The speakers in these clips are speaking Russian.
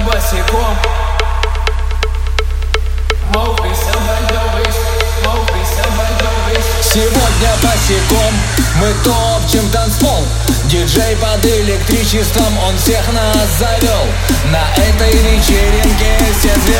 босиком. Сегодня босиком. Мы топчем танцпол. Диджей под электричеством, он всех нас завел На этой вечеринке все звезды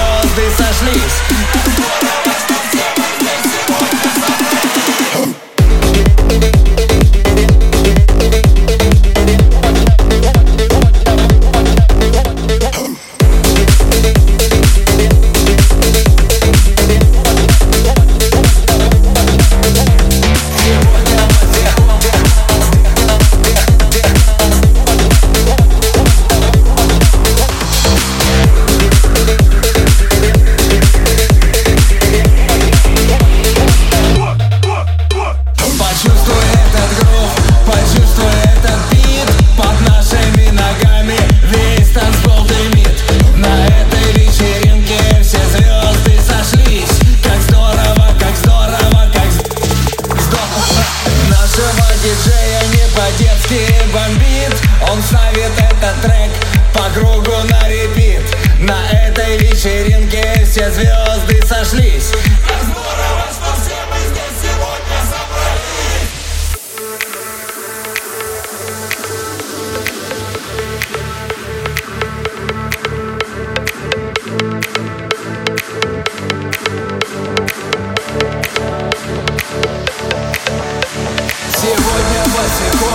Сегодня босиком